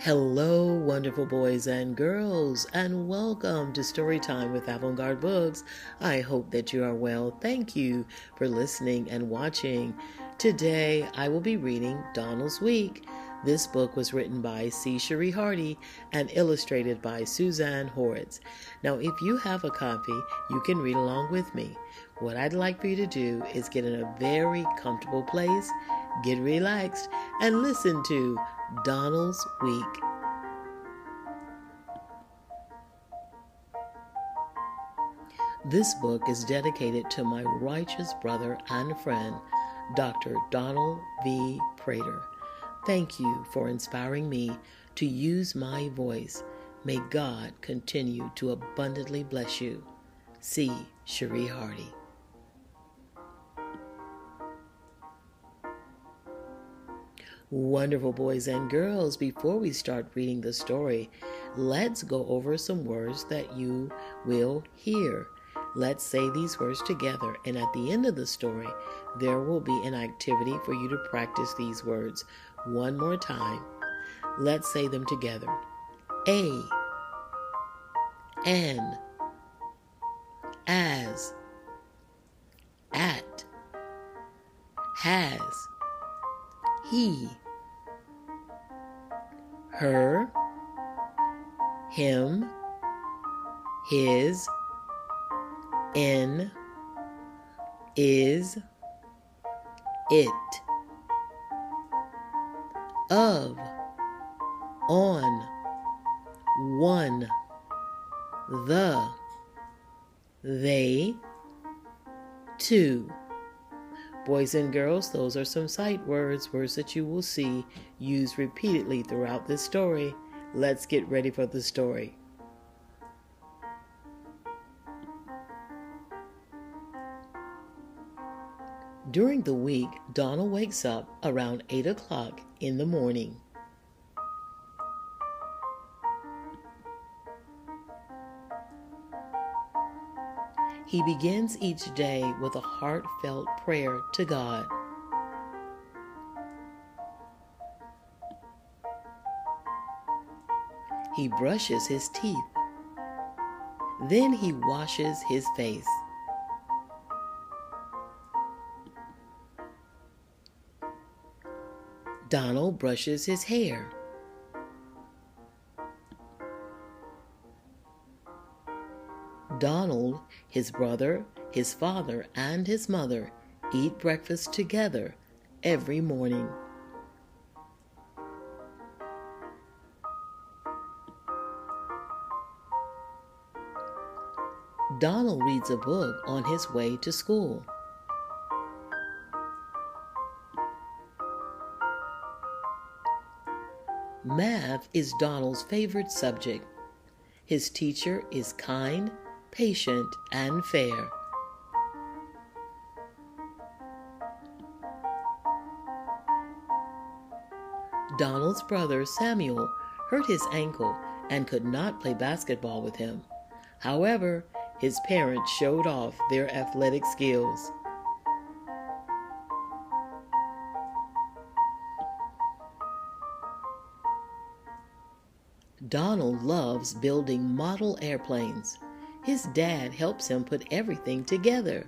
Hello, wonderful boys and girls, and welcome to Storytime with Avant Garde Books. I hope that you are well. Thank you for listening and watching. Today, I will be reading Donald's Week. This book was written by C. Cherie Hardy and illustrated by Suzanne Horwitz. Now, if you have a copy, you can read along with me. What I'd like for you to do is get in a very comfortable place, get relaxed, and listen to Donald's Week. This book is dedicated to my righteous brother and friend, Dr. Donald V. Prater. Thank you for inspiring me to use my voice. May God continue to abundantly bless you. C. Cherie Hardy. Wonderful boys and girls, before we start reading the story, let's go over some words that you will hear. Let's say these words together, and at the end of the story, there will be an activity for you to practice these words one more time. Let's say them together. A, N, as, at, has, he, her, him, his, in, is, it of, on, one, the, they, two. Boys and girls, those are some sight words, words that you will see used repeatedly throughout this story. Let's get ready for the story. During the week, Donald wakes up around 8 o'clock in the morning. He begins each day with a heartfelt prayer to God. He brushes his teeth. Then he washes his face. Donald brushes his hair. Donald, his brother, his father, and his mother eat breakfast together every morning. Donald reads a book on his way to school. Math is Donald's favorite subject. His teacher is kind, patient, and fair. Donald's brother Samuel hurt his ankle and could not play basketball with him. However, his parents showed off their athletic skills. Donald loves building model airplanes. His dad helps him put everything together.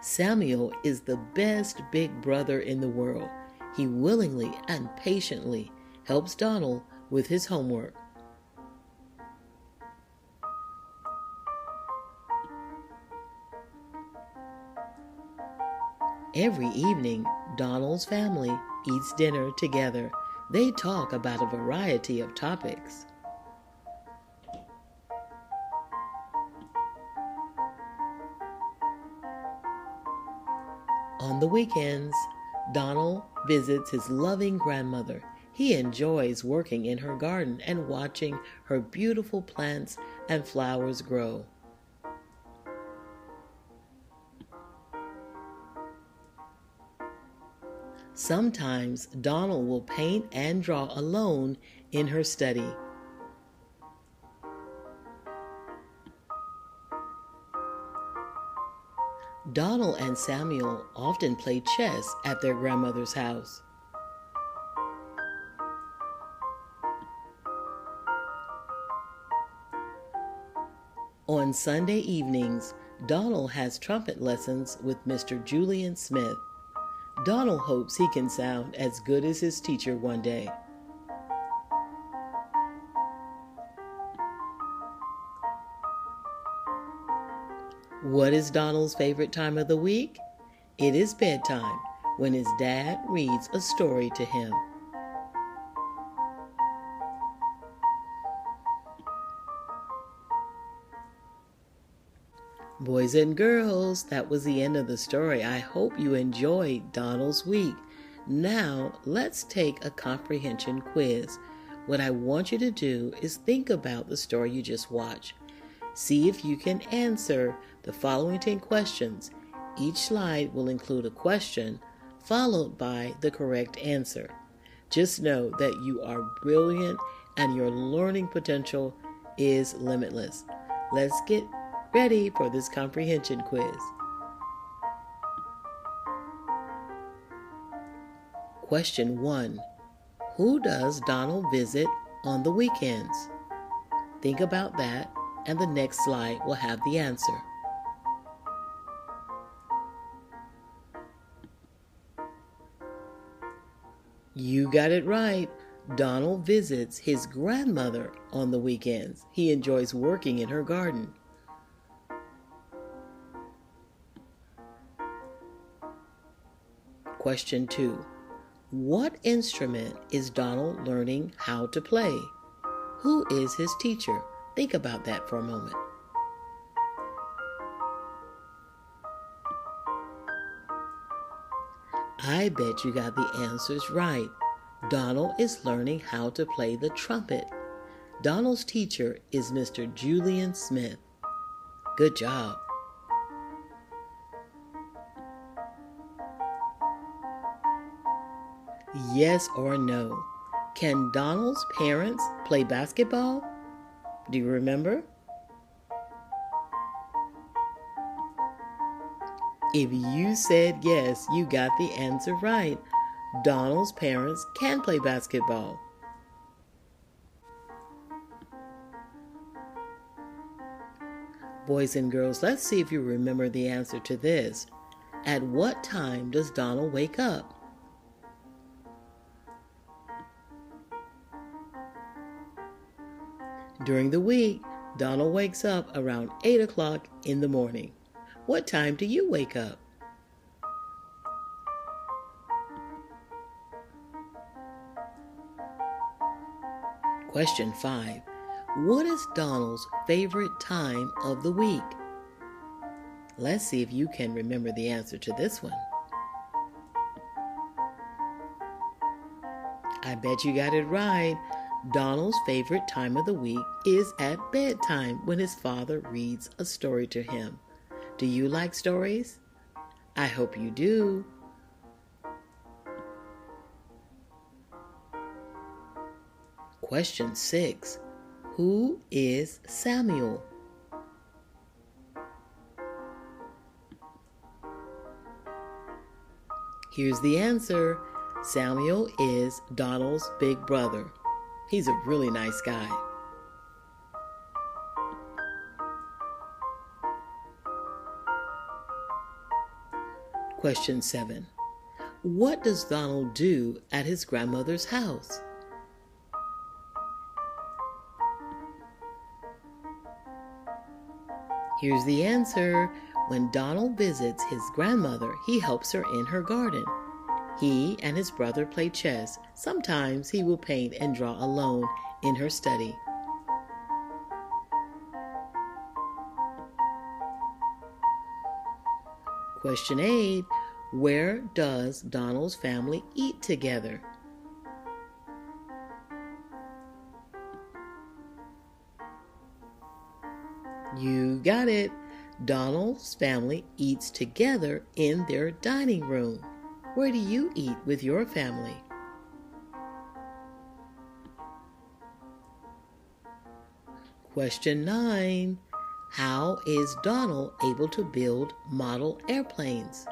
Samuel is the best big brother in the world. He willingly and patiently helps Donald with his homework. Every evening, Donald's family eats dinner together. They talk about a variety of topics. On the weekends, Donald visits his loving grandmother. He enjoys working in her garden and watching her beautiful plants and flowers grow. Sometimes Donald will paint and draw alone in her study. Donald and Samuel often play chess at their grandmother's house. On Sunday evenings, Donald has trumpet lessons with Mr. Julian Smith. Donald hopes he can sound as good as his teacher one day. What is Donald's favorite time of the week? It is bedtime when his dad reads a story to him. Boys and girls, that was the end of the story. I hope you enjoyed Donald's week. Now, let's take a comprehension quiz. What I want you to do is think about the story you just watched. See if you can answer the following 10 questions. Each slide will include a question followed by the correct answer. Just know that you are brilliant and your learning potential is limitless. Let's get ready for this comprehension quiz. Question 1 Who does Donald visit on the weekends? Think about that, and the next slide will have the answer. You got it right. Donald visits his grandmother on the weekends. He enjoys working in her garden. Question 2. What instrument is Donald learning how to play? Who is his teacher? Think about that for a moment. I bet you got the answers right. Donald is learning how to play the trumpet. Donald's teacher is Mr. Julian Smith. Good job. Yes or no? Can Donald's parents play basketball? Do you remember? If you said yes, you got the answer right. Donald's parents can play basketball. Boys and girls, let's see if you remember the answer to this. At what time does Donald wake up? During the week, Donald wakes up around 8 o'clock in the morning. What time do you wake up? Question 5. What is Donald's favorite time of the week? Let's see if you can remember the answer to this one. I bet you got it right. Donald's favorite time of the week is at bedtime when his father reads a story to him. Do you like stories? I hope you do. Question 6 Who is Samuel? Here's the answer Samuel is Donald's big brother. He's a really nice guy. Question 7. What does Donald do at his grandmother's house? Here's the answer. When Donald visits his grandmother, he helps her in her garden. He and his brother play chess. Sometimes he will paint and draw alone in her study. Question 8 Where does Donald's family eat together? You got it. Donald's family eats together in their dining room. Where do you eat with your family? Question 9. How is Donald able to build model airplanes?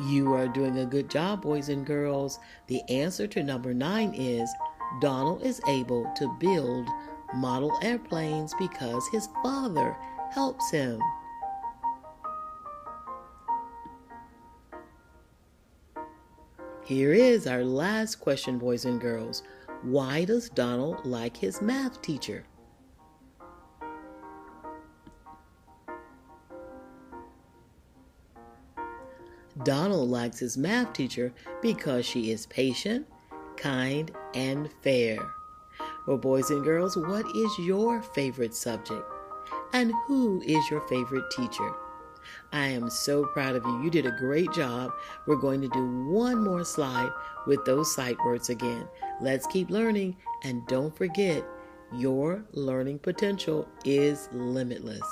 You are doing a good job, boys and girls. The answer to number nine is Donald is able to build model airplanes because his father helps him. Here is our last question, boys and girls. Why does Donald like his math teacher? Donald likes his math teacher because she is patient, kind, and fair. Well, boys and girls, what is your favorite subject? And who is your favorite teacher? I am so proud of you. You did a great job. We're going to do one more slide with those sight words again. Let's keep learning and don't forget your learning potential is limitless.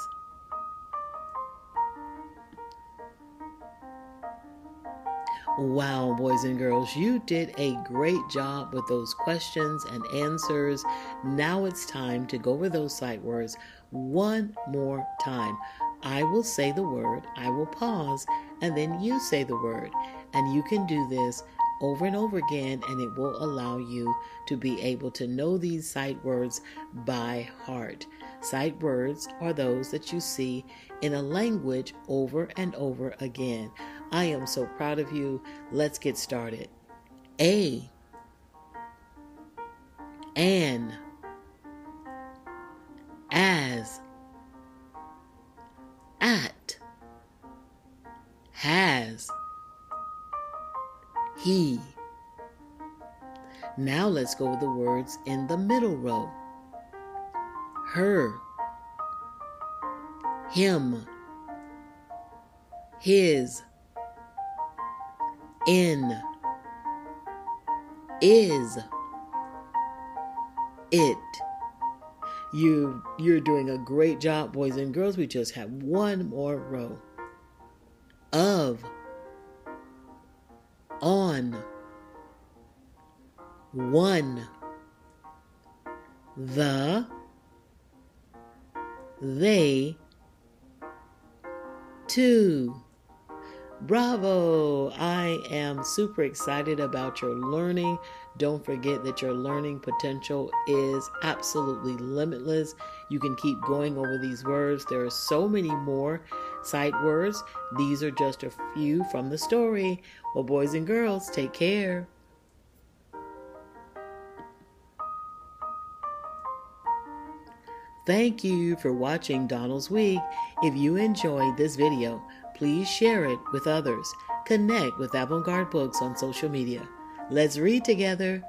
Wow, boys and girls, you did a great job with those questions and answers. Now it's time to go over those sight words one more time. I will say the word, I will pause, and then you say the word. And you can do this over and over again, and it will allow you to be able to know these sight words by heart. Sight words are those that you see in a language over and over again. I am so proud of you. Let's get started. A. An. As. At. Has. He. Now let's go with the words in the middle row. Her. Him. His in is it you you're doing a great job boys and girls we just have one more row of on one the they two Bravo! I am super excited about your learning. Don't forget that your learning potential is absolutely limitless. You can keep going over these words. There are so many more sight words. These are just a few from the story. Well, boys and girls, take care. Thank you for watching Donald's Week. If you enjoyed this video, Please share it with others. Connect with Avant Garde Books on social media. Let's read together.